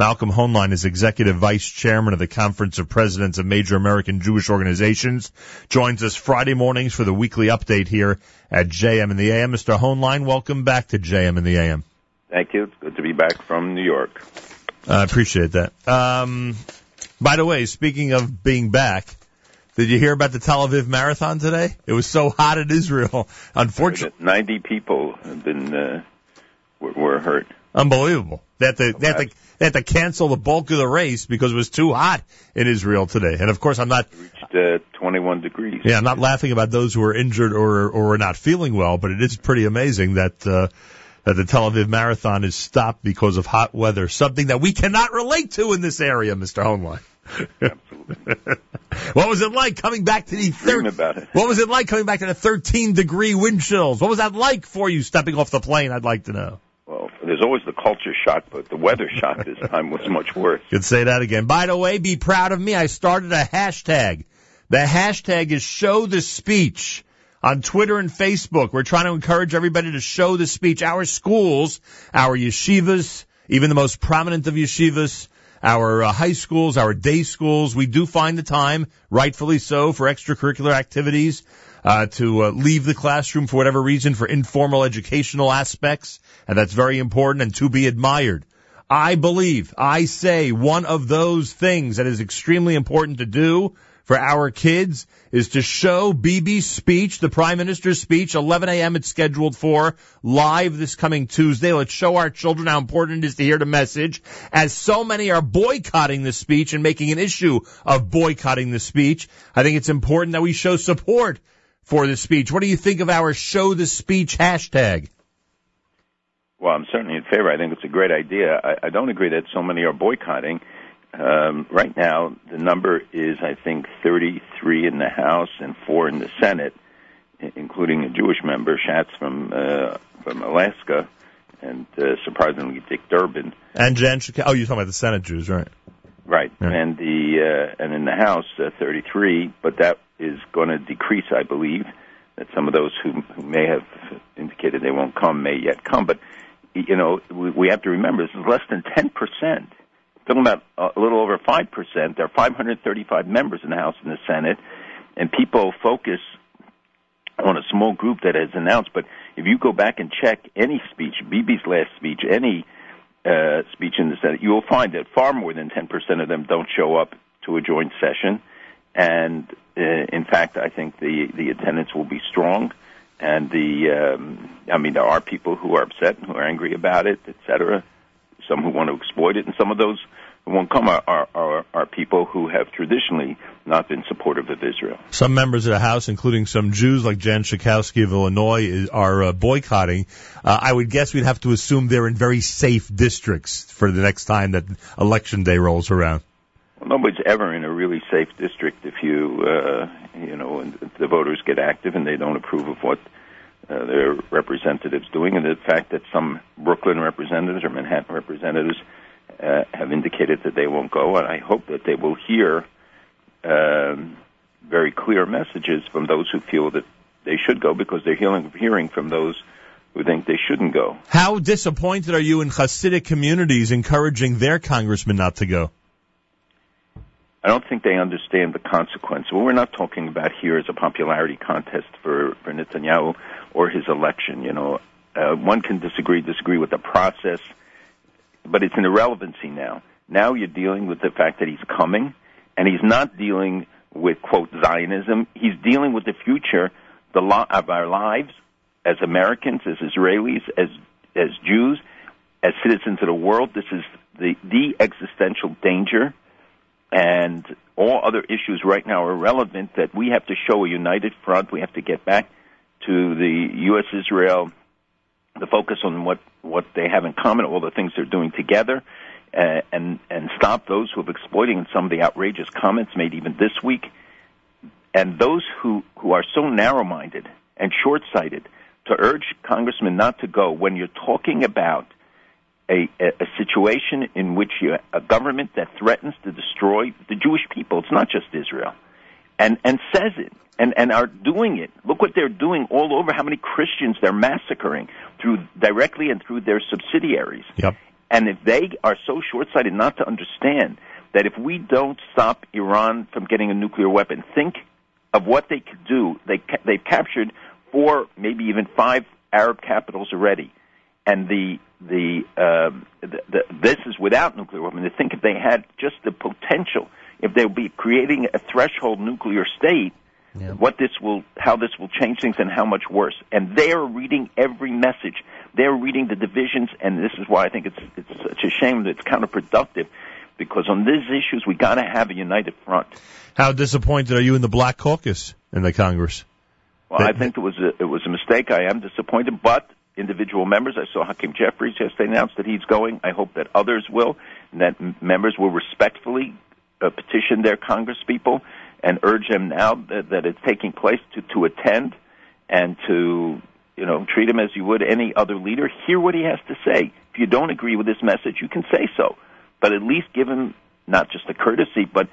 Malcolm Hoenlein is Executive Vice Chairman of the Conference of Presidents of Major American Jewish Organizations. Joins us Friday mornings for the weekly update here at JM in the AM. Mr. Hoenlein, welcome back to JM in the AM. Thank you. It's good to be back from New York. I appreciate that. Um, by the way, speaking of being back, did you hear about the Tel Aviv Marathon today? It was so hot in Israel. Unfortunately, ninety people have been uh, were, were hurt. Unbelievable. To, they, had to, they had to cancel the bulk of the race because it was too hot in Israel today. And of course, I'm not. Reached uh, 21 degrees. Yeah, I'm not laughing about those who are injured or or are not feeling well, but it is pretty amazing that uh, that the Tel Aviv Marathon is stopped because of hot weather, something that we cannot relate to in this area, Mr. Hoenlein. Absolutely. what was it like coming back to the thir-. What was it like coming back to the 13 degree wind chills? What was that like for you stepping off the plane? I'd like to know. Well, there's always the culture shock, but the weather shock this time was much worse. Could say that again. By the way, be proud of me. I started a hashtag. The hashtag is show the speech on Twitter and Facebook. We're trying to encourage everybody to show the speech. Our schools, our yeshivas, even the most prominent of yeshivas, our uh, high schools, our day schools, we do find the time, rightfully so, for extracurricular activities, uh, to uh, leave the classroom for whatever reason for informal educational aspects, and that's very important and to be admired. I believe, I say one of those things that is extremely important to do for our kids is to show BB's speech, the Prime Minister's speech, 11 a.m. it's scheduled for, live this coming Tuesday. Let's show our children how important it is to hear the message. As so many are boycotting the speech and making an issue of boycotting the speech, I think it's important that we show support for the speech. What do you think of our show the speech hashtag? Well, I'm certainly in favor. I think it's a great idea. I, I don't agree that so many are boycotting. Um, right now, the number is, I think, 33 in the House and four in the Senate, including a Jewish member, Schatz from uh, from Alaska, and uh, surprisingly Dick Durbin. And Jen Oh, you're talking about the Senate Jews, right? Right, yeah. and the uh, and in the House, uh, 33, but that is going to decrease, I believe. That some of those who, who may have indicated they won't come may yet come, but you know we, we have to remember this is less than 10 percent talking about a little over 5%. There are 535 members in the House and the Senate, and people focus on a small group that has announced. But if you go back and check any speech, Bibi's last speech, any uh, speech in the Senate, you will find that far more than 10% of them don't show up to a joint session. And uh, in fact, I think the, the attendance will be strong. And the, um, I mean, there are people who are upset who are angry about it, et cetera some who want to exploit it, and some of those who won't come are, are, are, are people who have traditionally not been supportive of Israel. Some members of the House, including some Jews like Jan Schakowsky of Illinois, is, are uh, boycotting. Uh, I would guess we'd have to assume they're in very safe districts for the next time that election day rolls around. Well, nobody's ever in a really safe district you, uh, you know, the voters get active and they don't approve of what uh, their representatives doing, and the fact that some Brooklyn representatives or Manhattan representatives uh, have indicated that they won't go, and I hope that they will hear um, very clear messages from those who feel that they should go because they're hearing, hearing from those who think they shouldn't go. How disappointed are you in Hasidic communities encouraging their congressmen not to go? I don't think they understand the consequence. What we're not talking about here is a popularity contest for, for Netanyahu or his election. You know, uh, one can disagree, disagree with the process, but it's an irrelevancy now. Now you're dealing with the fact that he's coming, and he's not dealing with quote Zionism. He's dealing with the future the lo- of our lives as Americans, as Israelis, as as Jews, as citizens of the world. This is the the existential danger and all other issues right now are relevant that we have to show a united front. We have to get back to the U.S. Israel, the focus on what, what they have in common, all the things they're doing together, uh, and, and stop those who have exploiting some of the outrageous comments made even this week. And those who, who are so narrow minded and short sighted to urge congressmen not to go when you're talking about a, a situation in which you, a government that threatens to destroy the Jewish people. It's not just Israel, and and says it and and are doing it. Look what they're doing all over. How many Christians they're massacring through directly and through their subsidiaries. Yep. And if they are so short-sighted not to understand that if we don't stop Iran from getting a nuclear weapon, think of what they could do. They they've captured four, maybe even five Arab capitals already, and the the, uh, the, the this is without nuclear weapons. To think if they had just the potential, if they would be creating a threshold nuclear state, yeah. what this will, how this will change things, and how much worse. And they are reading every message. They're reading the divisions, and this is why I think it's it's such a shame that it's counterproductive because on these issues we got to have a united front. How disappointed are you in the Black Caucus in the Congress? Well, that, I think it was a, it was a mistake. I am disappointed, but individual members. I saw Hakeem Jeffries yesterday announced that he's going. I hope that others will, and that members will respectfully uh, petition their congresspeople and urge them now that, that it's taking place to, to attend and to you know treat him as you would any other leader. Hear what he has to say. If you don't agree with this message, you can say so but at least give him not just a courtesy, but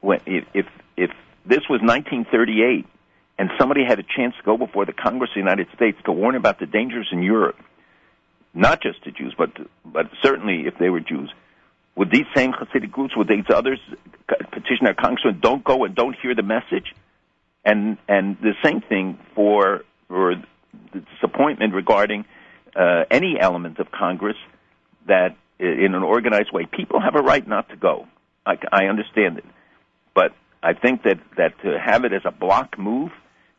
when, if if this was 1938 and somebody had a chance to go before the Congress of the United States to warn about the dangers in Europe, not just to Jews, but but certainly if they were Jews, would these same Hasidic groups, would these others petition their congressmen, don't go and don't hear the message? And and the same thing for for the disappointment regarding uh, any element of Congress that in an organized way. People have a right not to go. I, I understand it, but I think that that to have it as a block move,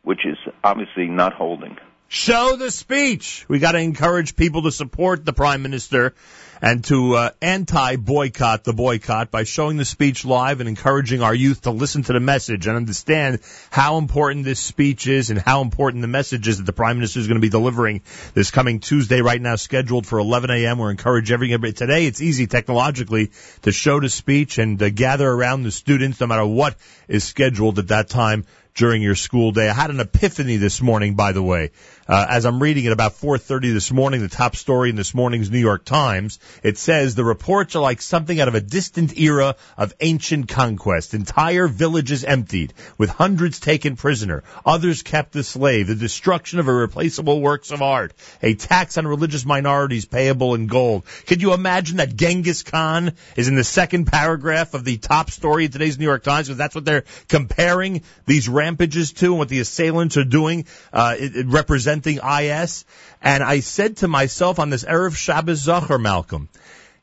which is obviously not holding. Show the speech. We got to encourage people to support the prime minister and to uh, anti-boycott the boycott by showing the speech live and encouraging our youth to listen to the message and understand how important this speech is and how important the message is that the prime minister is going to be delivering this coming Tuesday. Right now, scheduled for 11 a.m. We're encouraging everybody. Today, it's easy technologically to show the speech and to gather around the students, no matter what is scheduled at that time during your school day. I had an epiphany this morning, by the way. Uh, as I'm reading it about 4:30 this morning, the top story in this morning's New York Times, it says the reports are like something out of a distant era of ancient conquest. Entire villages emptied, with hundreds taken prisoner, others kept as slave, the destruction of irreplaceable works of art, a tax on religious minorities payable in gold. Could you imagine that Genghis Khan is in the second paragraph of the top story in today's New York Times? Because that's what they're comparing these rampages to and what the assailants are doing. Uh, representing IS. And I said to myself on this Erev Shabbos Zachar, Malcolm,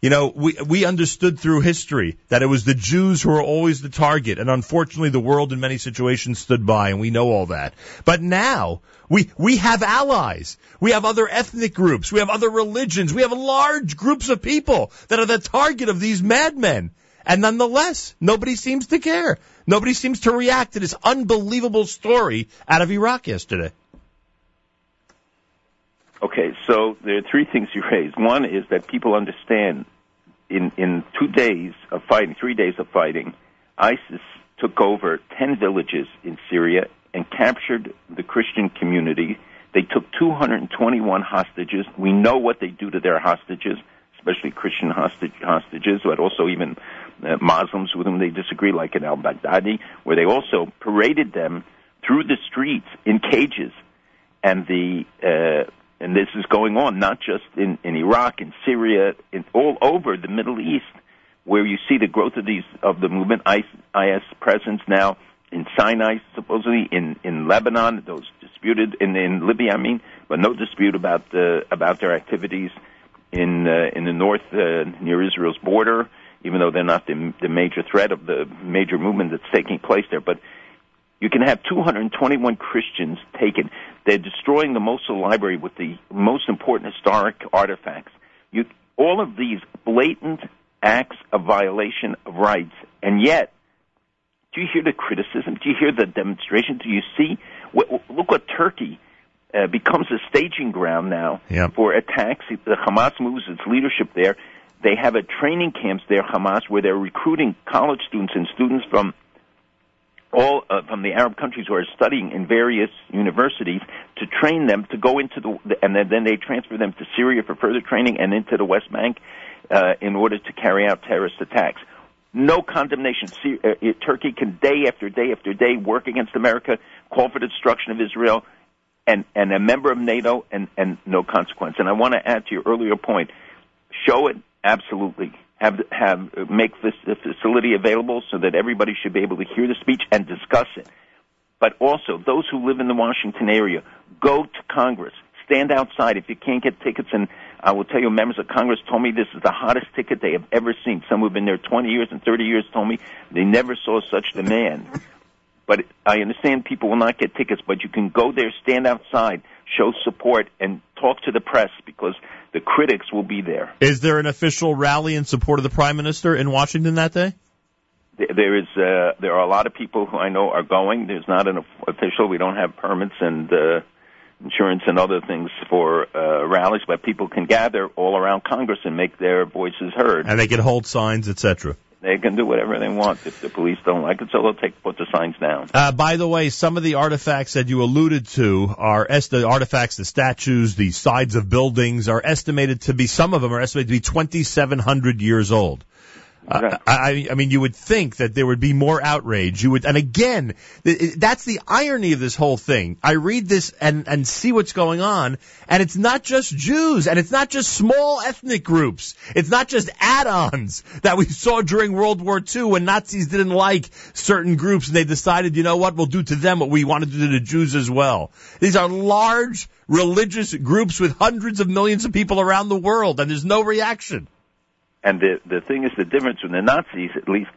you know, we, we understood through history that it was the Jews who were always the target. And unfortunately, the world in many situations stood by, and we know all that. But now, we, we have allies. We have other ethnic groups. We have other religions. We have large groups of people that are the target of these madmen. And nonetheless, nobody seems to care. Nobody seems to react to this unbelievable story out of Iraq yesterday. Okay, so there are three things you raised. One is that people understand in, in two days of fighting, three days of fighting, ISIS took over 10 villages in Syria and captured the Christian community. They took 221 hostages. We know what they do to their hostages, especially Christian hostage, hostages, but also even uh, Muslims with whom they disagree, like in al Baghdadi, where they also paraded them through the streets in cages. And the uh, and this is going on not just in, in Iraq, in Syria, in all over the Middle East, where you see the growth of these of the movement, IS presence now in Sinai, supposedly in in Lebanon, those disputed in in Libya, I mean, but no dispute about the about their activities in uh, in the north uh, near Israel's border, even though they're not the, the major threat of the major movement that's taking place there. But you can have 221 Christians taken. They're destroying the Mosul library with the most important historic artifacts. You, all of these blatant acts of violation of rights, and yet, do you hear the criticism? Do you hear the demonstration? Do you see? Look what Turkey uh, becomes a staging ground now yep. for attacks. The Hamas moves its leadership there. They have a training camps there, Hamas, where they're recruiting college students and students from all uh, from the Arab countries who are studying in various universities to train them to go into the, and then, then they transfer them to Syria for further training and into the West Bank uh, in order to carry out terrorist attacks. No condemnation. Uh, Turkey can day after day after day work against America, call for the destruction of Israel, and, and a member of NATO, and, and no consequence. And I want to add to your earlier point, show it absolutely have have make this facility available so that everybody should be able to hear the speech and discuss it. But also, those who live in the Washington area, go to Congress, stand outside if you can't get tickets. And I will tell you, members of Congress told me this is the hottest ticket they have ever seen. Some who've been there 20 years and 30 years told me they never saw such demand. But I understand people will not get tickets, but you can go there, stand outside, show support, and talk to the press because the critics will be there. Is there an official rally in support of the prime minister in Washington that day? There is. Uh, there are a lot of people who I know are going. There's not an official. We don't have permits and uh, insurance and other things for uh, rallies, but people can gather all around Congress and make their voices heard. And they can hold signs, etc they can do whatever they want if the police don't like it, so they'll take put the signs down. Uh, by the way, some of the artifacts that you alluded to are est- the artifacts, the statues, the sides of buildings are estimated to be some of them are estimated to be 2,700 years old. Uh, I, I mean, you would think that there would be more outrage. You would, and again, th- that's the irony of this whole thing. I read this and and see what's going on, and it's not just Jews, and it's not just small ethnic groups. It's not just add-ons that we saw during World War II when Nazis didn't like certain groups, and they decided, you know what, we'll do to them what we wanted to do to the Jews as well. These are large religious groups with hundreds of millions of people around the world, and there's no reaction. And the the thing is, the difference with the Nazis, at least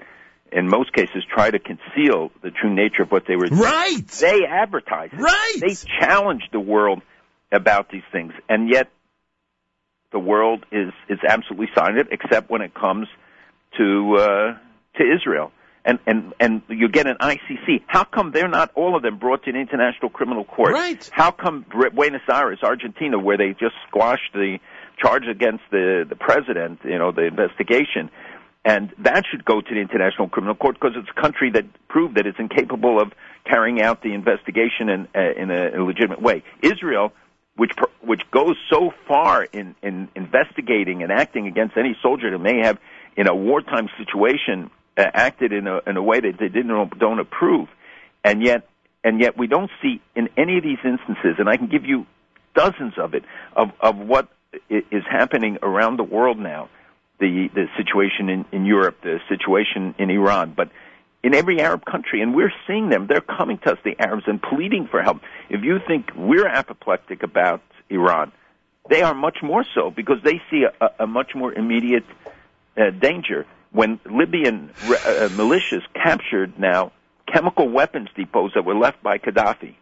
in most cases, try to conceal the true nature of what they were doing. Right. They advertise. Right. They challenge the world about these things, and yet the world is is absolutely silent, except when it comes to uh, to Israel. And, and and you get an ICC. How come they're not all of them brought to an international criminal court? Right. How come Buenos Aires, Argentina, where they just squashed the charge against the the president, you know, the investigation, and that should go to the International Criminal Court because it's a country that proved that it's incapable of carrying out the investigation in uh, in a, legitimate way. Israel, which which goes so far in in investigating and acting against any soldier that may have in a wartime situation uh, acted in a in a way that they didn't don't approve, and yet and yet we don't see in any of these instances, and I can give you dozens of it of of what is happening around the world now. The the situation in, in Europe, the situation in Iran, but in every Arab country, and we're seeing them. They're coming to us, the Arabs, and pleading for help. If you think we're apoplectic about Iran, they are much more so because they see a, a much more immediate uh, danger. When Libyan uh, militias captured now chemical weapons depots that were left by Gaddafi,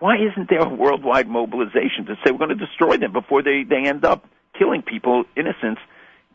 why isn't there a worldwide mobilization to say we're going to destroy them before they, they end up killing people, innocents,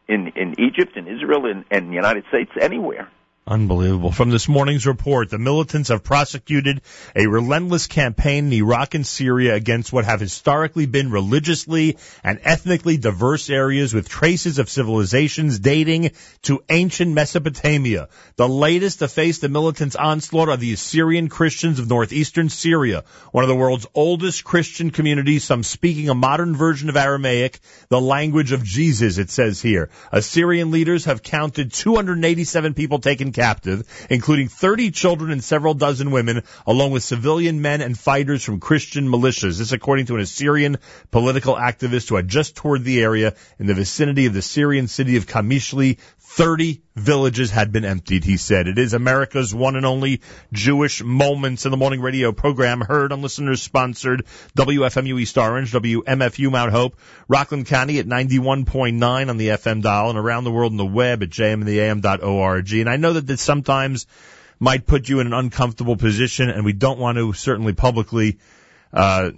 in, in Egypt, in Israel, in, in the United States, anywhere? Unbelievable. From this morning's report, the militants have prosecuted a relentless campaign in Iraq and Syria against what have historically been religiously and ethnically diverse areas with traces of civilizations dating to ancient Mesopotamia. The latest to face the militants' onslaught are the Assyrian Christians of northeastern Syria, one of the world's oldest Christian communities, some speaking a modern version of Aramaic, the language of Jesus, it says here. Assyrian leaders have counted 287 people taken captive, including 30 children and several dozen women, along with civilian men and fighters from Christian militias. This according to an Assyrian political activist who had just toured the area in the vicinity of the Syrian city of Kamishli 30 villages had been emptied, he said. It is America's one and only Jewish Moments in the Morning radio program heard on listeners sponsored WFMU East Orange, WMFU Mount Hope, Rockland County at 91.9 on the FM dial and around the world on the web at jmintheam.org. And I know that this sometimes might put you in an uncomfortable position and we don't want to certainly publicly uh,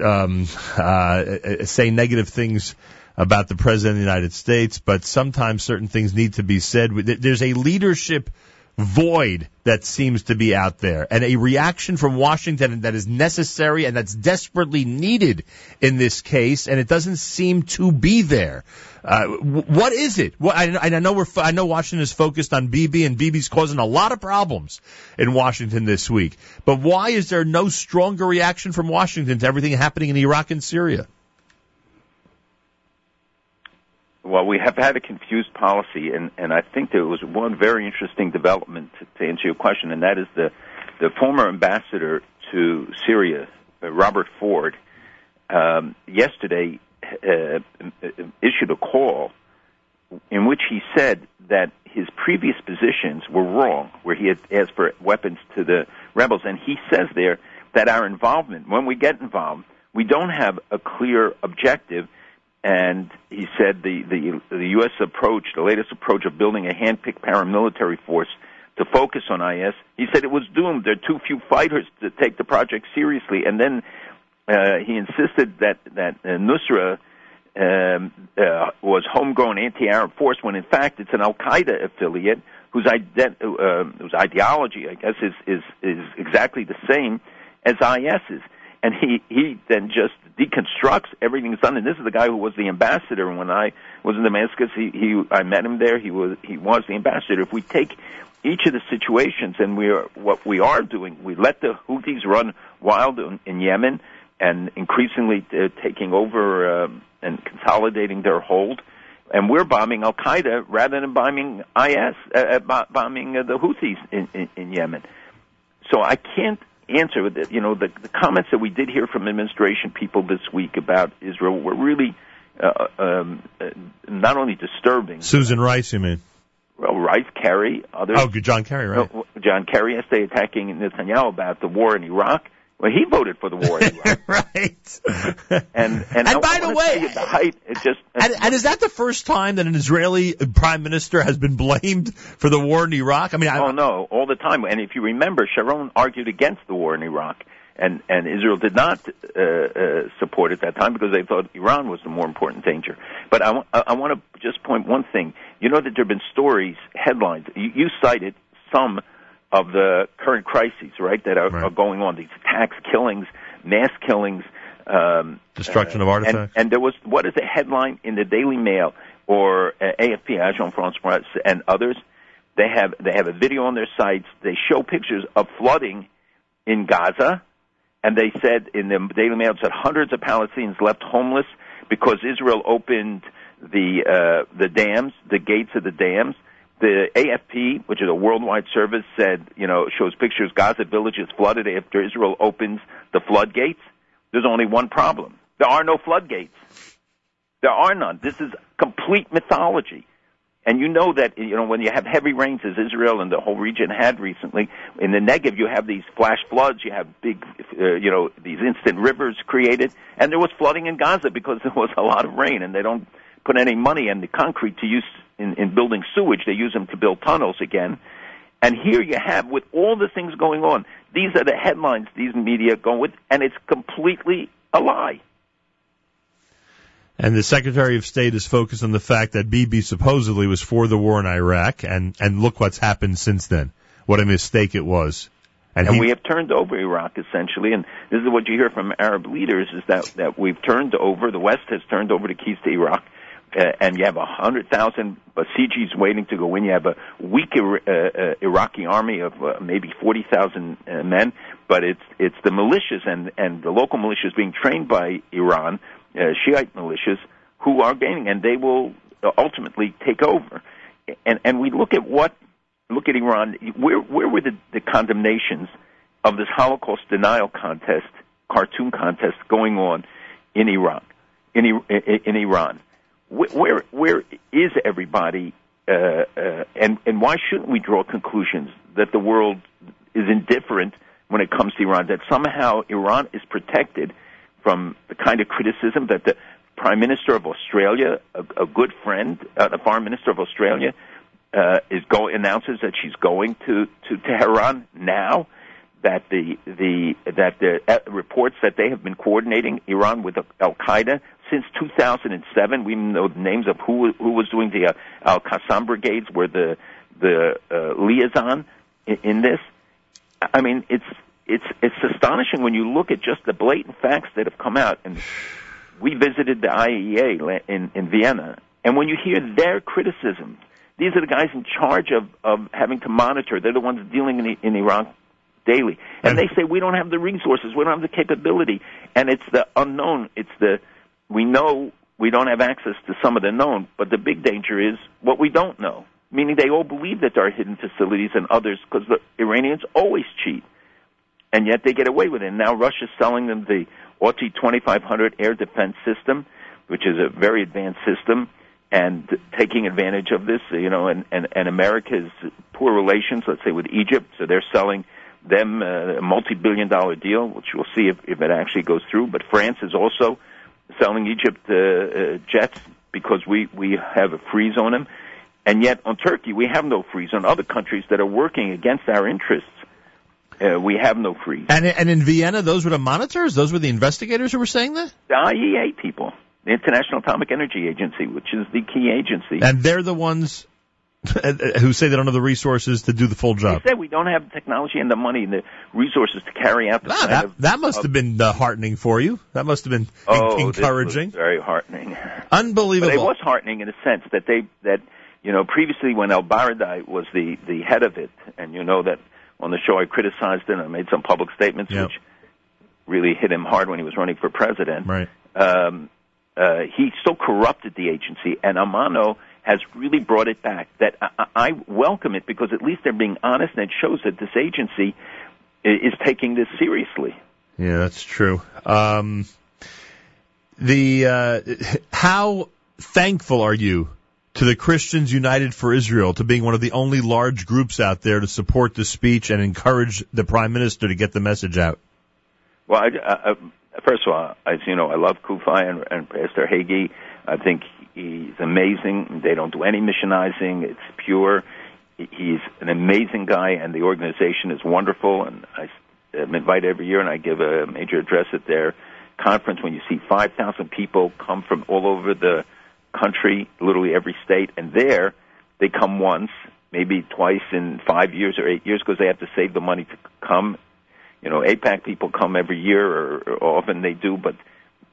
um, uh, say negative things about the president of the United States, but sometimes certain things need to be said. There's a leadership void that seems to be out there and a reaction from Washington that is necessary and that's desperately needed in this case and it doesn't seem to be there. Uh, what is it? What, I, I know we're, I know Washington is focused on Bibi and Bibi's causing a lot of problems in Washington this week, but why is there no stronger reaction from Washington to everything happening in Iraq and Syria? Well, we have had a confused policy, and, and I think there was one very interesting development to, to answer your question, and that is the, the former ambassador to Syria, Robert Ford, um, yesterday uh, issued a call in which he said that his previous positions were wrong, where he had asked for weapons to the rebels. And he says there that our involvement, when we get involved, we don't have a clear objective. And he said the, the, the U.S. approach, the latest approach of building a hand-picked paramilitary force to focus on IS, he said it was doomed. There are too few fighters to take the project seriously. And then uh, he insisted that, that uh, Nusra um, uh, was homegrown anti-Arab force when in fact it's an Al Qaeda affiliate whose, ident- uh, whose ideology, I guess, is, is is exactly the same as IS's. And he he then just deconstructs everything done. And this is the guy who was the ambassador. And when I was in Damascus, he, he I met him there. He was he was the ambassador. If we take each of the situations and we are what we are doing, we let the Houthis run wild in, in Yemen and increasingly uh, taking over. Uh, and consolidating their hold. And we're bombing Al Qaeda rather than bombing IS, uh, uh bombing uh, the Houthis in, in, in Yemen. So I can't answer with it. You know, the, the comments that we did hear from administration people this week about Israel were really uh, um, uh, not only disturbing. Susan Rice, you mean? Well, Rice, Kerry, others. Oh, John Kerry, right? John Kerry yesterday attacking Netanyahu about the war in Iraq. Well, he voted for the war right. And and, and by the way, the height it just and, and, is that the first time that an Israeli prime minister has been blamed for the war in Iraq? I mean, I, oh no, all the time. And if you remember, Sharon argued against the war in Iraq, and and Israel did not uh, uh, support at that time because they thought Iran was the more important danger. But I, I want to just point one thing. You know that there have been stories, headlines. You, you cited some of the current crises, right, that are, right. are going on. These attacks, killings, mass killings, um, destruction uh, of artifacts. And, and, there was what is the headline in the Daily Mail or uh, AFP, Agence France Presse, and others. They have they have a video on their sites. They show pictures of flooding in Gaza, and they said in the Daily Mail that hundreds of Palestinians left homeless because Israel opened the uh, the dams, the gates of the dams the AFP, which is a worldwide service, said, you know, shows pictures Gaza village is flooded after Israel opens the floodgates. There's only one problem. There are no floodgates. There are none. This is complete mythology. And you know that, you know, when you have heavy rains as Israel and the whole region had recently, in the Negev you have these flash floods, you have big, uh, you know, these instant rivers created, and there was flooding in Gaza because there was a lot of rain and they don't put any money in the concrete to use in, in building sewage. They use them to build tunnels again. And here you have, with all the things going on, these are the headlines these media go with, and it's completely a lie. And the Secretary of State is focused on the fact that Bibi supposedly was for the war in Iraq, and, and look what's happened since then. What a mistake it was. And, and he, we have turned over Iraq essentially, and this is what you hear from Arab leaders: is that that we've turned over, the West has turned over the keys to Iraq, and you have a hundred thousand Basijis waiting to go in. You have a weak uh, uh, Iraqi army of uh, maybe forty thousand uh, men, but it's it's the militias and and the local militias being trained by Iran, uh, Shiite militias, who are gaining, and they will ultimately take over. And and we look at what look at Iran. Where where were the, the condemnations of this Holocaust denial contest, cartoon contest going on in Iraq, in in Iran? Where where is everybody, uh, uh, and and why shouldn't we draw conclusions that the world is indifferent when it comes to Iran? That somehow Iran is protected from the kind of criticism that the Prime Minister of Australia, a, a good friend, uh, the Foreign Minister of Australia, uh, is go announces that she's going to to Tehran now. That the the that the uh, reports that they have been coordinating Iran with Al Qaeda since 2007. We know the names of who who was doing the uh, Al Qassam brigades, were the the uh, liaison in, in this. I mean, it's it's it's astonishing when you look at just the blatant facts that have come out. And we visited the IAEA in in Vienna, and when you hear their criticism, these are the guys in charge of of having to monitor. They're the ones dealing in, in Iran daily, and, and they say we don't have the resources, we don't have the capability, and it's the unknown. It's the we know we don't have access to some of the known, but the big danger is what we don't know. Meaning they all believe that there are hidden facilities and others because the Iranians always cheat. And yet they get away with it. Now Russia's selling them the Antey-2500 air defense system, which is a very advanced system. and taking advantage of this, you know, and, and, and America's poor relations, let's say with Egypt, so they're selling them uh, a multi-billion dollar deal, which we'll see if, if it actually goes through. But France is also selling Egypt uh, uh, jets because we, we have a freeze on them. And yet on Turkey, we have no freeze. On other countries that are working against our interests, uh, we have no freeze. And, and in Vienna, those were the monitors? Those were the investigators who were saying that? The IEA people the International Atomic Energy Agency, which is the key agency. And they're the ones who say they don't have the resources to do the full job. They say we don't have the technology and the money and the resources to carry out the that, of, that must of, have been uh, heartening for you. That must have been oh, encouraging. very heartening. Unbelievable. But it was heartening in a sense that they that you know previously when El Baradei was the the head of it, and you know that on the show I criticized him, and I made some public statements yep. which really hit him hard when he was running for president. Right. Um, uh, he still corrupted the agency, and Amano has really brought it back. That I, I welcome it because at least they're being honest, and it shows that this agency is taking this seriously. Yeah, that's true. Um, the uh, how thankful are you to the Christians United for Israel to being one of the only large groups out there to support the speech and encourage the prime minister to get the message out? Well, I, I, first of all, as you know, I love CUFI and, and Pastor Hagee. I think he's amazing. They don't do any missionizing. It's pure. He's an amazing guy, and the organization is wonderful. And I am invited every year, and I give a major address at their conference. When you see 5,000 people come from all over the country, literally every state, and there they come once, maybe twice in five years or eight years, because they have to save the money to come you know, AIPAC people come every year, or, or often they do, but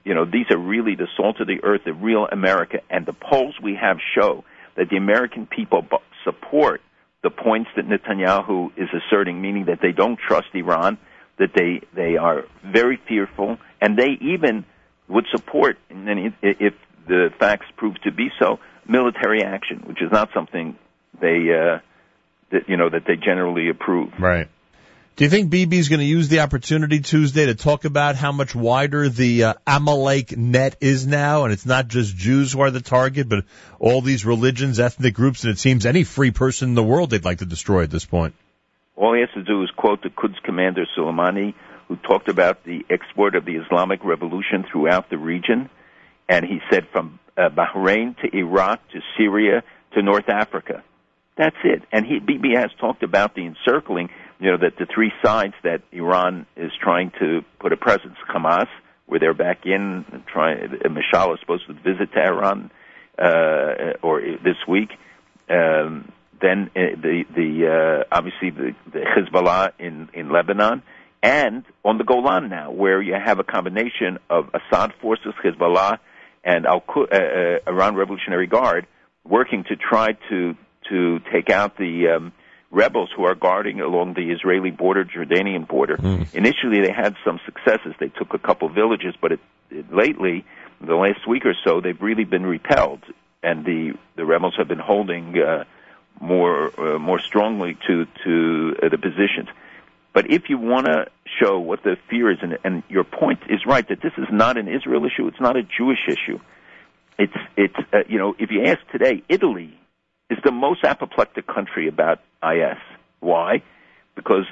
you know, these are really the salt of the earth, the real America. And the polls we have show that the American people support the points that Netanyahu is asserting, meaning that they don't trust Iran, that they they are very fearful, and they even would support, if the facts prove to be so, military action, which is not something they uh, that you know that they generally approve. Right. Do you think Bibi's going to use the opportunity Tuesday to talk about how much wider the uh, Amalek net is now, and it's not just Jews who are the target, but all these religions, ethnic groups, and it seems any free person in the world they'd like to destroy at this point? All he has to do is quote the Quds commander Soleimani, who talked about the export of the Islamic Revolution throughout the region, and he said from uh, Bahrain to Iraq to Syria to North Africa. That's it. And he, Bibi has talked about the encircling you know, that the three sides that Iran is trying to put a presence, Hamas, where they're back in, trying, Mashal is supposed to visit Tehran, uh, or this week, um, then uh, the, the, uh, obviously the, the Hezbollah in, in Lebanon, and on the Golan now, where you have a combination of Assad forces, Hezbollah, and Al uh, uh, Iran Revolutionary Guard working to try to to take out the um, rebels who are guarding along the Israeli border, Jordanian border. Mm. Initially, they had some successes. They took a couple villages, but it, it, lately, the last week or so, they've really been repelled, and the the rebels have been holding uh, more uh, more strongly to to uh, the positions. But if you want to show what the fear is, and, and your point is right that this is not an Israel issue, it's not a Jewish issue. It's it's uh, you know if you ask today, Italy is the most apoplectic country about IS. Why? Because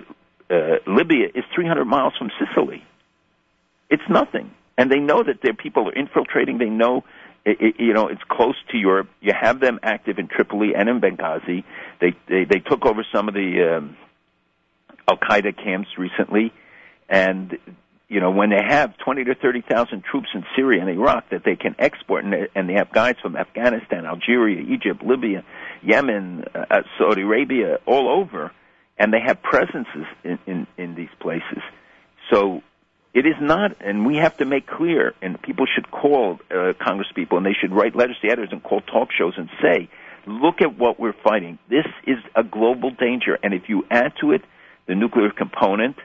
uh, Libya is 300 miles from Sicily. It's nothing, and they know that their people are infiltrating. They know, it, it, you know, it's close to Europe. You have them active in Tripoli and in Benghazi. They they, they took over some of the um, Al Qaeda camps recently, and you know, when they have 20 to 30,000 troops in Syria and Iraq that they can export, and they, have guys from Afghanistan, Algeria, Egypt, Libya, Yemen, uh, Saudi Arabia, all over, and they have presences in, in, in these places. So it is not, and we have to make clear, and people should call uh, Congresspeople, and they should write letters to editors and call talk shows and say, look at what we're fighting. This is a global danger, and if you add to it the nuclear component,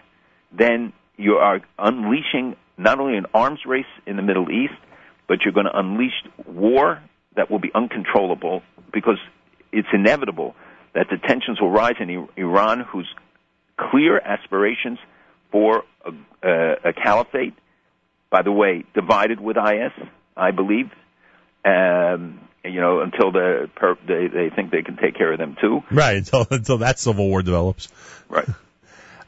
then you are unleashing not only an arms race in the Middle East, but you're going to unleash war that will be uncontrollable because it's inevitable that the tensions will rise in Iran, whose clear aspirations for a, a, a caliphate, by the way, divided with IS, I believe, um, you know, until the per, they they think they can take care of them too. Right until until that civil war develops. Right.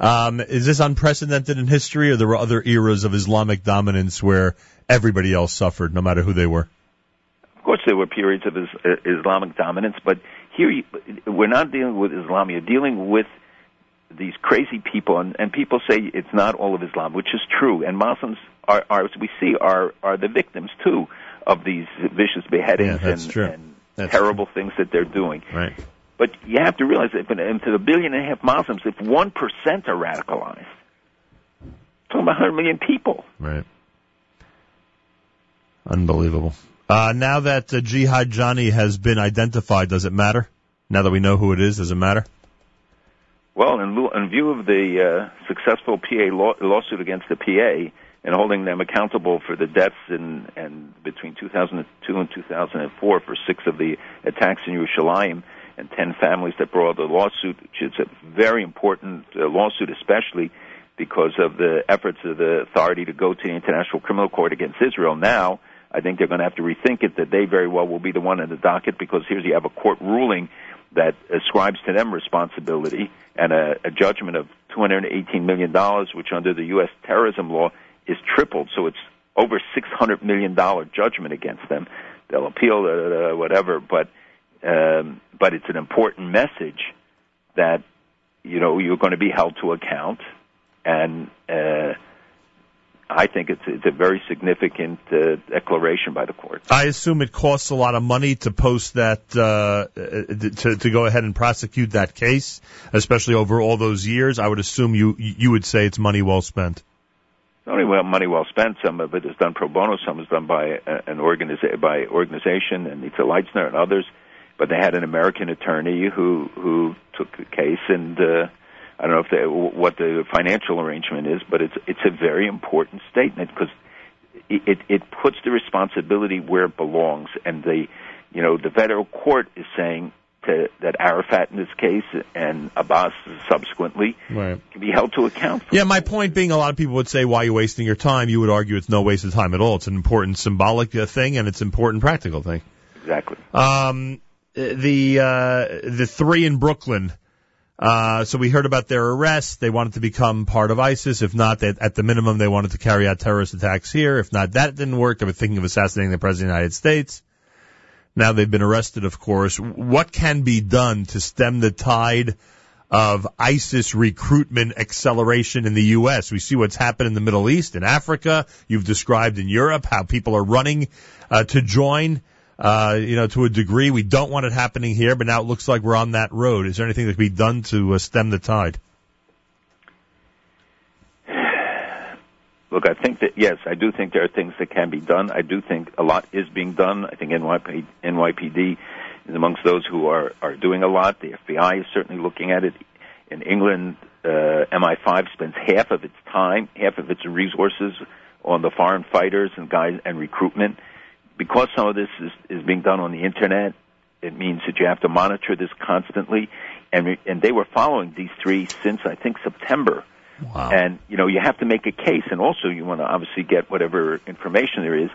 Um, is this unprecedented in history, or there were other eras of Islamic dominance where everybody else suffered, no matter who they were? Of course, there were periods of Islamic dominance, but here you, we're not dealing with Islam. You're dealing with these crazy people, and, and people say it's not all of Islam, which is true. And Muslims are, are as we see, are are the victims too of these vicious beheadings Yeah, and, and terrible things that they're doing. Right. But you have to realize that into the billion and a half Muslims, if one percent are radicalized, talking about 100 million people. Right. Unbelievable. Uh, now that uh, Jihad Johnny has been identified, does it matter? Now that we know who it is, does it matter? Well, in, in view of the uh, successful PA law- lawsuit against the PA and holding them accountable for the deaths in and between 2002 and 2004 for six of the attacks in Yerushalayim and 10 families that brought the lawsuit, which is a very important uh, lawsuit, especially because of the efforts of the authority to go to the International Criminal Court against Israel. Now, I think they're going to have to rethink it that they very well will be the one in the docket because here's you have a court ruling that ascribes to them responsibility and a, a judgment of $218 million, which under the U.S. terrorism law is tripled. So it's over $600 million judgment against them. They'll appeal, uh, whatever, but, um, but it's an important message that, you know, you're going to be held to account. And, uh, I think it's it's a very significant uh, declaration by the court. I assume it costs a lot of money to post that, uh, to, to go ahead and prosecute that case, especially over all those years. I would assume you, you would say it's money well spent. Not only well, money well spent, some of it is done pro bono, some is done by uh, an organiza- by organization, and Nitza Leitner and others. But they had an American attorney who who took the case, and uh, I don't know if they, what the financial arrangement is, but it's it's a very important statement because it, it it puts the responsibility where it belongs, and the you know the federal court is saying to, that Arafat in this case and Abbas subsequently Right. can be held to account. For Yeah, my point being, a lot of people would say, "Why are you wasting your time?" You would argue it's no waste of time at all. It's an important symbolic uh, thing, and it's an important practical thing. exactly. Um, the uh, the three in Brooklyn. Uh, so we heard about their arrest. They wanted to become part of ISIS. If not, they, at the minimum, they wanted to carry out terrorist attacks here. If not, that didn't work. They were thinking of assassinating the president of the United States. Now they've been arrested, of course. What can be done to stem the tide of ISIS recruitment acceleration in the U.S.? We see what's happened in the Middle East, in Africa. You've described in Europe how people are running uh, to join. Uh, you know, to a degree, we don't want it happening here, but now it looks like we're on that road. Is there anything that can be done to uh, stem the tide? Look, I think that yes, I do think there are things that can be done. I do think a lot is being done. I think NYP, NYPD is amongst those who are are doing a lot. The FBI is certainly looking at it. In England, uh, MI5 spends half of its time, half of its resources on the foreign fighters and guys and recruitment. Because some of this is, is being done on the internet, it means that you have to monitor this constantly. And and they were following these three since I think September. Wow. And you know you have to make a case, and also you want to obviously get whatever information there is,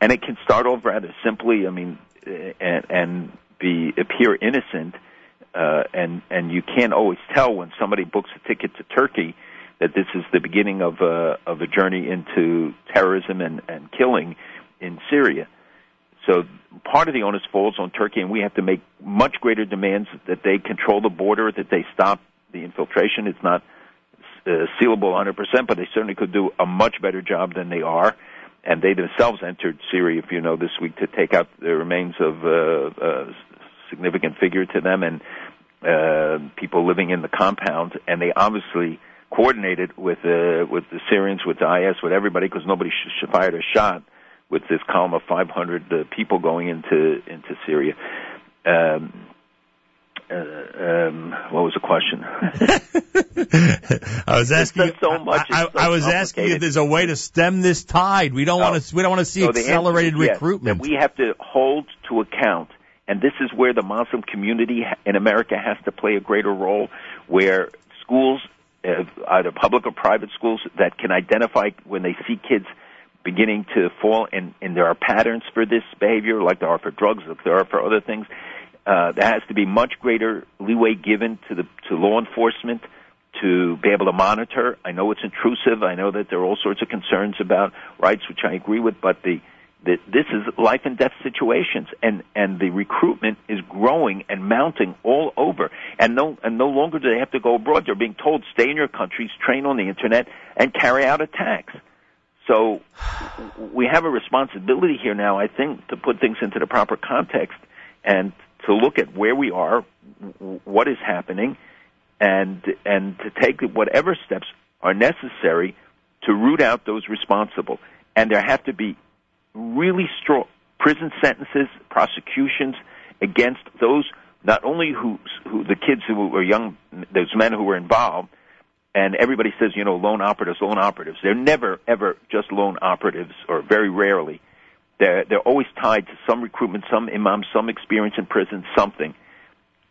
and it can start off rather simply. I mean, uh, and and be appear innocent, uh, and and you can't always tell when somebody books a ticket to Turkey that this is the beginning of a of a journey into terrorism and and killing in Syria. So part of the onus falls on Turkey, and we have to make much greater demands that they control the border, that they stop the infiltration. It's not uh, sealable 100%, but they certainly could do a much better job than they are. And they themselves entered Syria, if you know, this week to take out the remains of uh, a significant figure to them and uh, people living in the compound. And they obviously coordinated with uh, with the Syrians, with the IS, with everybody, because nobody sh- fired a shot with this column of 500 uh, people going into into Syria. Um, uh, um, what was the question? I was asking. so much, I, so I was asking if there's a way to stem this tide. We don't want to. We don't want to see So accelerated is recruitment. That we have to hold to account, and this is where the Muslim community in America has to play a greater role, where schools, uh, either public or private schools, that can identify when they see kids beginning to fall, and, and there are patterns for this behavior, like there are for drugs, like there are for other things. Uh, there has to be much greater leeway given to the to law enforcement to be able to monitor. I know it's intrusive. I know that there are all sorts of concerns about rights, which I agree with, but the this is life and death situations and and the recruitment is growing and mounting all over and no and no longer do they have to go abroad they're being told stay in your countries train on the internet and carry out attacks so we have a responsibility here now i think to put things into the proper context and to look at where we are what is happening and and to take whatever steps are necessary to root out those responsible. And there have to be really strong prison sentences, prosecutions against those not only who, who the kids who were young, those men who were involved, and everybody says, you know, lone operatives, lone operatives. They're never, ever just lone operatives, or very rarely. They're, they're always tied to some recruitment, some imam, some experience in prison, something.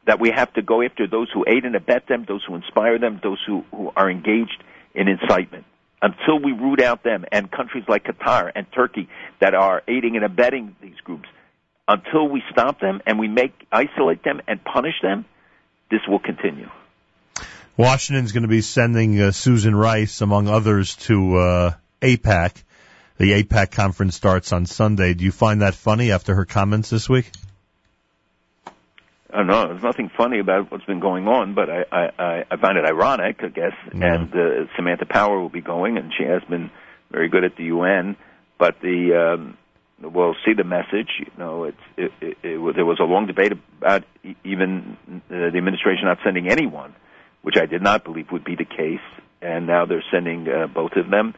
That we have to go after those who aid and abet them, those who inspire them, those who, who are engaged in incitement until we root out them and countries like Qatar and Turkey that are aiding and abetting these groups, until we stop them and we make isolate them and punish them, this will continue. Washington's going to be sending uh, Susan Rice, among others, to uh, AIPAC. The AIPAC conference starts on Sunday. Do you find that funny after her comments this week? I don't know. There's nothing funny about what's been going on, but I I, I find it ironic, I guess. Mm-hmm. And uh, Samantha Power will be going, and she has been very good at the UN. But the um, we'll see the message. You know, it's it, it, it, there was a long debate about even uh, the administration not sending anyone, which I did not believe would be the case. And now they're sending uh, both of them.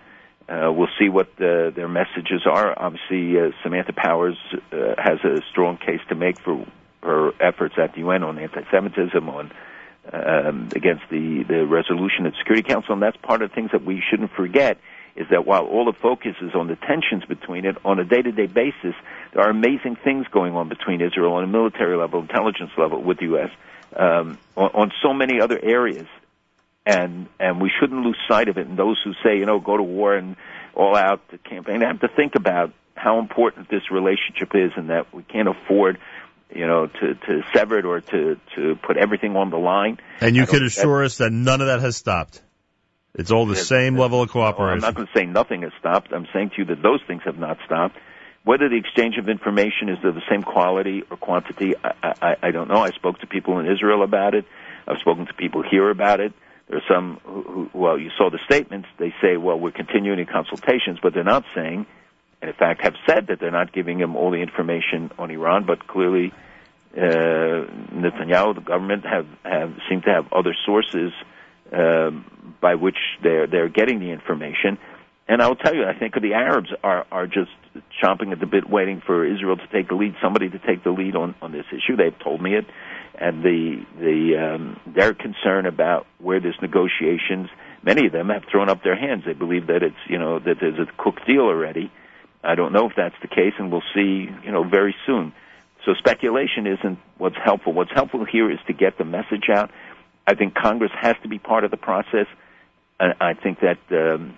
Uh, we'll see what the, their messages are. Obviously, uh, Samantha Powers uh, has a strong case to make for her efforts at the UN on anti-Semitism, on um, against the the resolution at Security Council, and that's part of things that we shouldn't forget. Is that while all the focus is on the tensions between it, on a day-to-day basis, there are amazing things going on between Israel on a military level, intelligence level, with the U.S. Um, on, on so many other areas, and and we shouldn't lose sight of it. And those who say, you know, go to war and all out the campaign, have to think about how important this relationship is, and that we can't afford you know, to, to sever it or to, to put everything on the line. And you can assure us that none of that has stopped. It's all the same level of cooperation. I'm not going to say nothing has stopped. I'm saying to you that those things have not stopped. Whether the exchange of information is of the same quality or quantity, I, I, I don't know. I spoke to people in Israel about it. I've spoken to people here about it. There are some who, who well, you saw the statements. They say, well, we're continuing consultations, but they're not saying – and in fact have said that they're not giving him all the information on Iran, but clearly uh, Netanyahu, the government, have, have seem to have other sources uh, by which they're they're getting the information. And I will tell you, I think the Arabs are are just chomping at the bit, waiting for Israel to take the lead, somebody to take the lead on on this issue. They've told me it, and the the um, their concern about where there's negotiations. Many of them have thrown up their hands. They believe that it's you know that there's a cooked deal already I don't know if that's the case, and we'll see, you know, very soon. So speculation isn't what's helpful. What's helpful here is to get the message out. I think Congress has to be part of the process. And I think that um,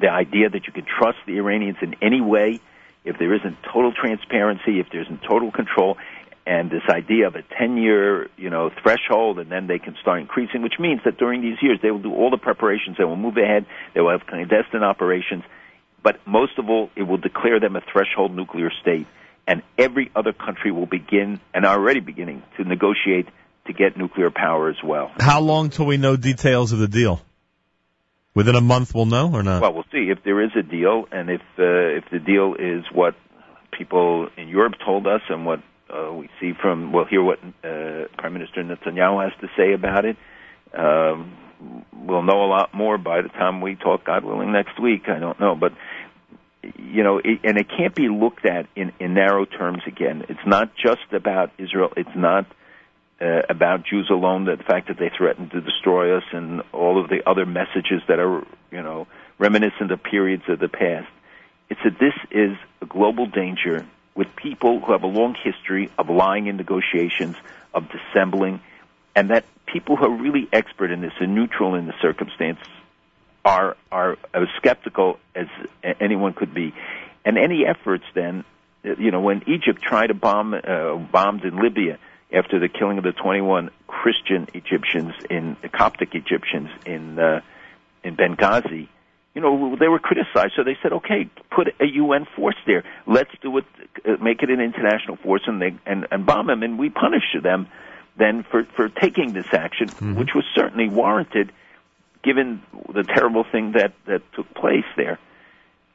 the idea that you can trust the Iranians in any way, if there isn't total transparency, if there isn't total control, and this idea of a 10-year, you know, threshold, and then they can start increasing, which means that during these years they will do all the preparations, they will move ahead, they will have clandestine operations, but most of all, it will declare them a threshold nuclear state, and every other country will begin, and are already beginning, to negotiate to get nuclear power as well. How long till we know details of the deal? Within a month, we'll know or not? Well, we'll see if there is a deal, and if uh, if the deal is what people in Europe told us, and what uh, we see from, we'll hear what uh, Prime Minister Netanyahu has to say about it. Um, we'll know a lot more by the time we talk, God willing, next week. I don't know, but you know, it, and it can't be looked at in, in narrow terms again. It's not just about Israel. It's not uh, about Jews alone. The fact that they threatened to destroy us and all of the other messages that are, you know, reminiscent of periods of the past. It's that this is a global danger with people who have a long history of lying in negotiations, of dissembling, and that people who are really expert in this and neutral in the circumstance are are as skeptical as anyone could be, and any efforts then, you know, when Egypt tried to bomb uh, bombed in Libya after the killing of the 21 Christian Egyptians in Coptic Egyptians in uh, in Benghazi, you know, they were criticized. So they said, okay, put a UN force there. Let's do it, uh, make it an international force, and they and, and bomb them, and we punish them then for for taking this action, mm-hmm. which was certainly warranted, given the terrible thing that that took place there.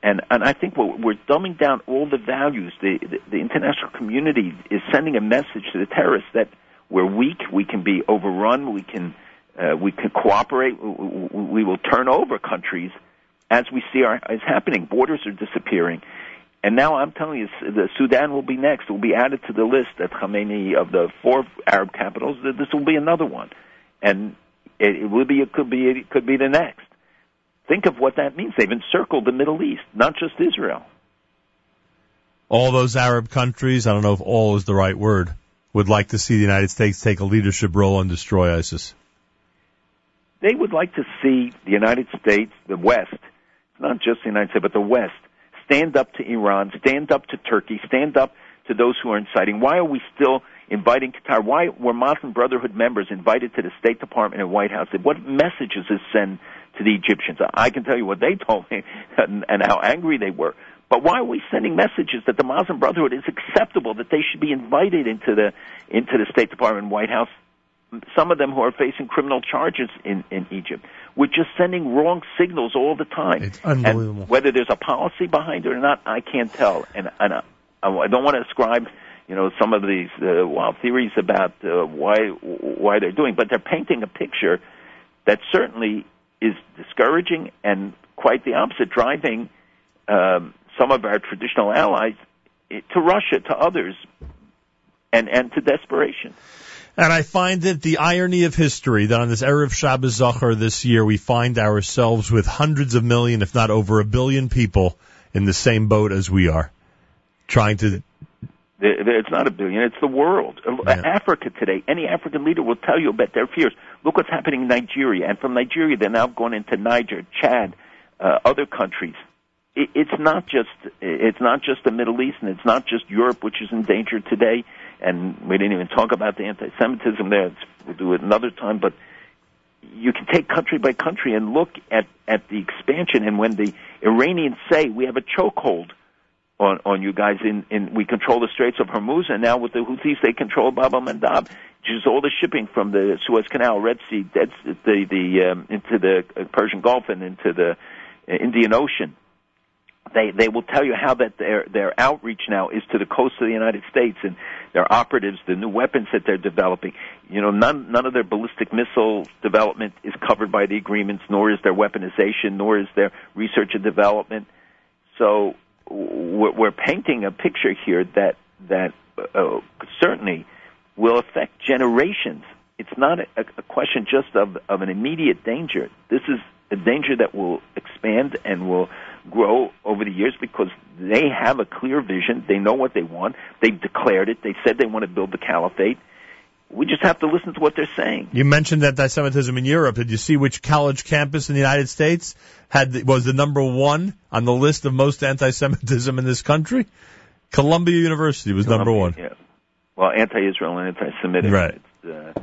And and I think we're, we're dumbing down all the values. The, the the international community is sending a message to the terrorists that we're weak, we can be overrun, we can uh, we can cooperate, we will turn over countries as we see are, is happening. Borders are disappearing. And now I'm telling you, the Sudan will be next. It will be added to the list at Khamenei of the four Arab capitals. This will be another one, and it will be. It could be. It could be the next. Think of what that means. They've encircled the Middle East, not just Israel. All those Arab countries. I don't know if all is the right word. Would like to see the United States take a leadership role and destroy ISIS. They would like to see the United States, the West, not just the United States, but the West, stand up to Iran, stand up to Turkey, stand up to those who are inciting. Why are we still inviting Qatar? Why were Muslim Brotherhood members invited to the State Department and White House? What messages is sent to the Egyptians? I can tell you what they told me and, and how angry they were. But why are we sending messages that the Muslim Brotherhood is acceptable, that they should be invited into the into the State Department White House? some of them who are facing criminal charges in, in Egypt. We're just sending wrong signals all the time. It's unbelievable. And whether there's a policy behind it or not, I can't tell. And, and I, I don't want to ascribe, you know, some of these uh, wild theories about uh, why why they're doing, but they're painting a picture that certainly is discouraging and quite the opposite, driving um, some of our traditional allies to Russia, to others, and and to desperation. And I find it the irony of history that on this Erev Shabbos Zachor this year, we find ourselves with hundreds of million, if not over a billion people in the same boat as we are, trying to. It's not a billion, it's the world. Yeah. Africa today, any African leader will tell you about their fears. Look what's happening in Nigeria. And from Nigeria, they're now going into Niger, Chad, uh, other countries it's not just it's not just the Middle East and it's not just Europe which is in danger today and we didn't even talk about the anti-Semitism there. We'll do it another time, but you can take country by country and look at, at the expansion. And when the Iranians say we have a chokehold on, on you guys, in, in we control the Straits of Hormuz, and now with the Houthis they control Bab el Mandab, is all the shipping from the Suez Canal, Red Sea, Dead, the the um, into the Persian Gulf and into the Indian Ocean they they will tell you how that their their outreach now is to the coast of the United States and their operatives, the new weapons that they're developing. You know, none none of their ballistic missile development is covered by the agreements, nor is their weaponization, nor is their research and development. So we're, we're painting a picture here that that uh, certainly will affect generations. It's not a, a question just of of an immediate danger. This is a danger that will expand and will grow over the years because they have a clear vision. They know what they want. They've declared it. They said they want to build the caliphate. We just have to listen to what they're saying. You mentioned anti-Semitism in Europe. Did you see which college campus in the United States had was the number one on the list of most anti-Semitism in this country? Columbia University was Columbia, number one. Yeah. Well, anti-Israel and anti-Semitic. Right. Uh,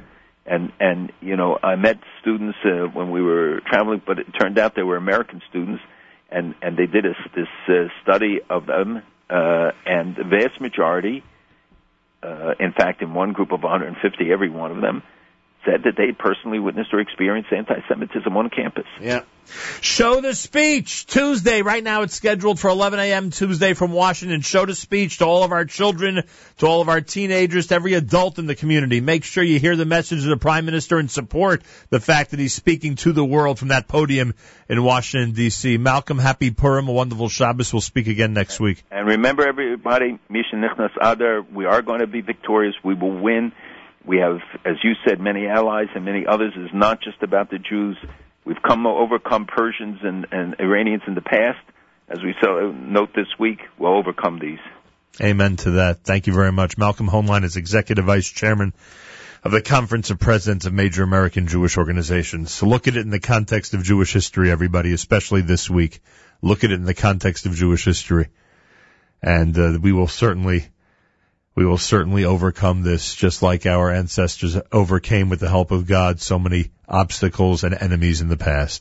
and and you know, I met students uh, when we were traveling, but it turned out they were American students and and they did a, this uh, study of them, uh, and the vast majority, uh, in fact, in one group of 150, every one of them said that they personally witnessed or experienced anti-Semitism on campus. Yeah. Show the speech Tuesday. Right now it's scheduled for 11 a.m. Tuesday from Washington. Show the speech to all of our children, to all of our teenagers, to every adult in the community. Make sure you hear the message of the Prime Minister and support the fact that he's speaking to the world from that podium in Washington, D.C. Malcolm, happy Purim, a wonderful Shabbos. We'll speak again next week. And remember, everybody, Misha Nichnas Adar, we are going to be victorious. We will win. We have, as you said, many allies and many others. It's not just about the Jews. We've come overcome Persians and, and Iranians in the past. As we so note this week, we'll overcome these. Amen to that. Thank you very much. Malcolm Hoenlein is Executive Vice Chairman of the Conference of Presidents of Major American Jewish Organizations. So look at it in the context of Jewish history, everybody, especially this week. Look at it in the context of Jewish history. And uh, we will certainly we will certainly overcome this just like our ancestors overcame with the help of God so many obstacles and enemies in the past.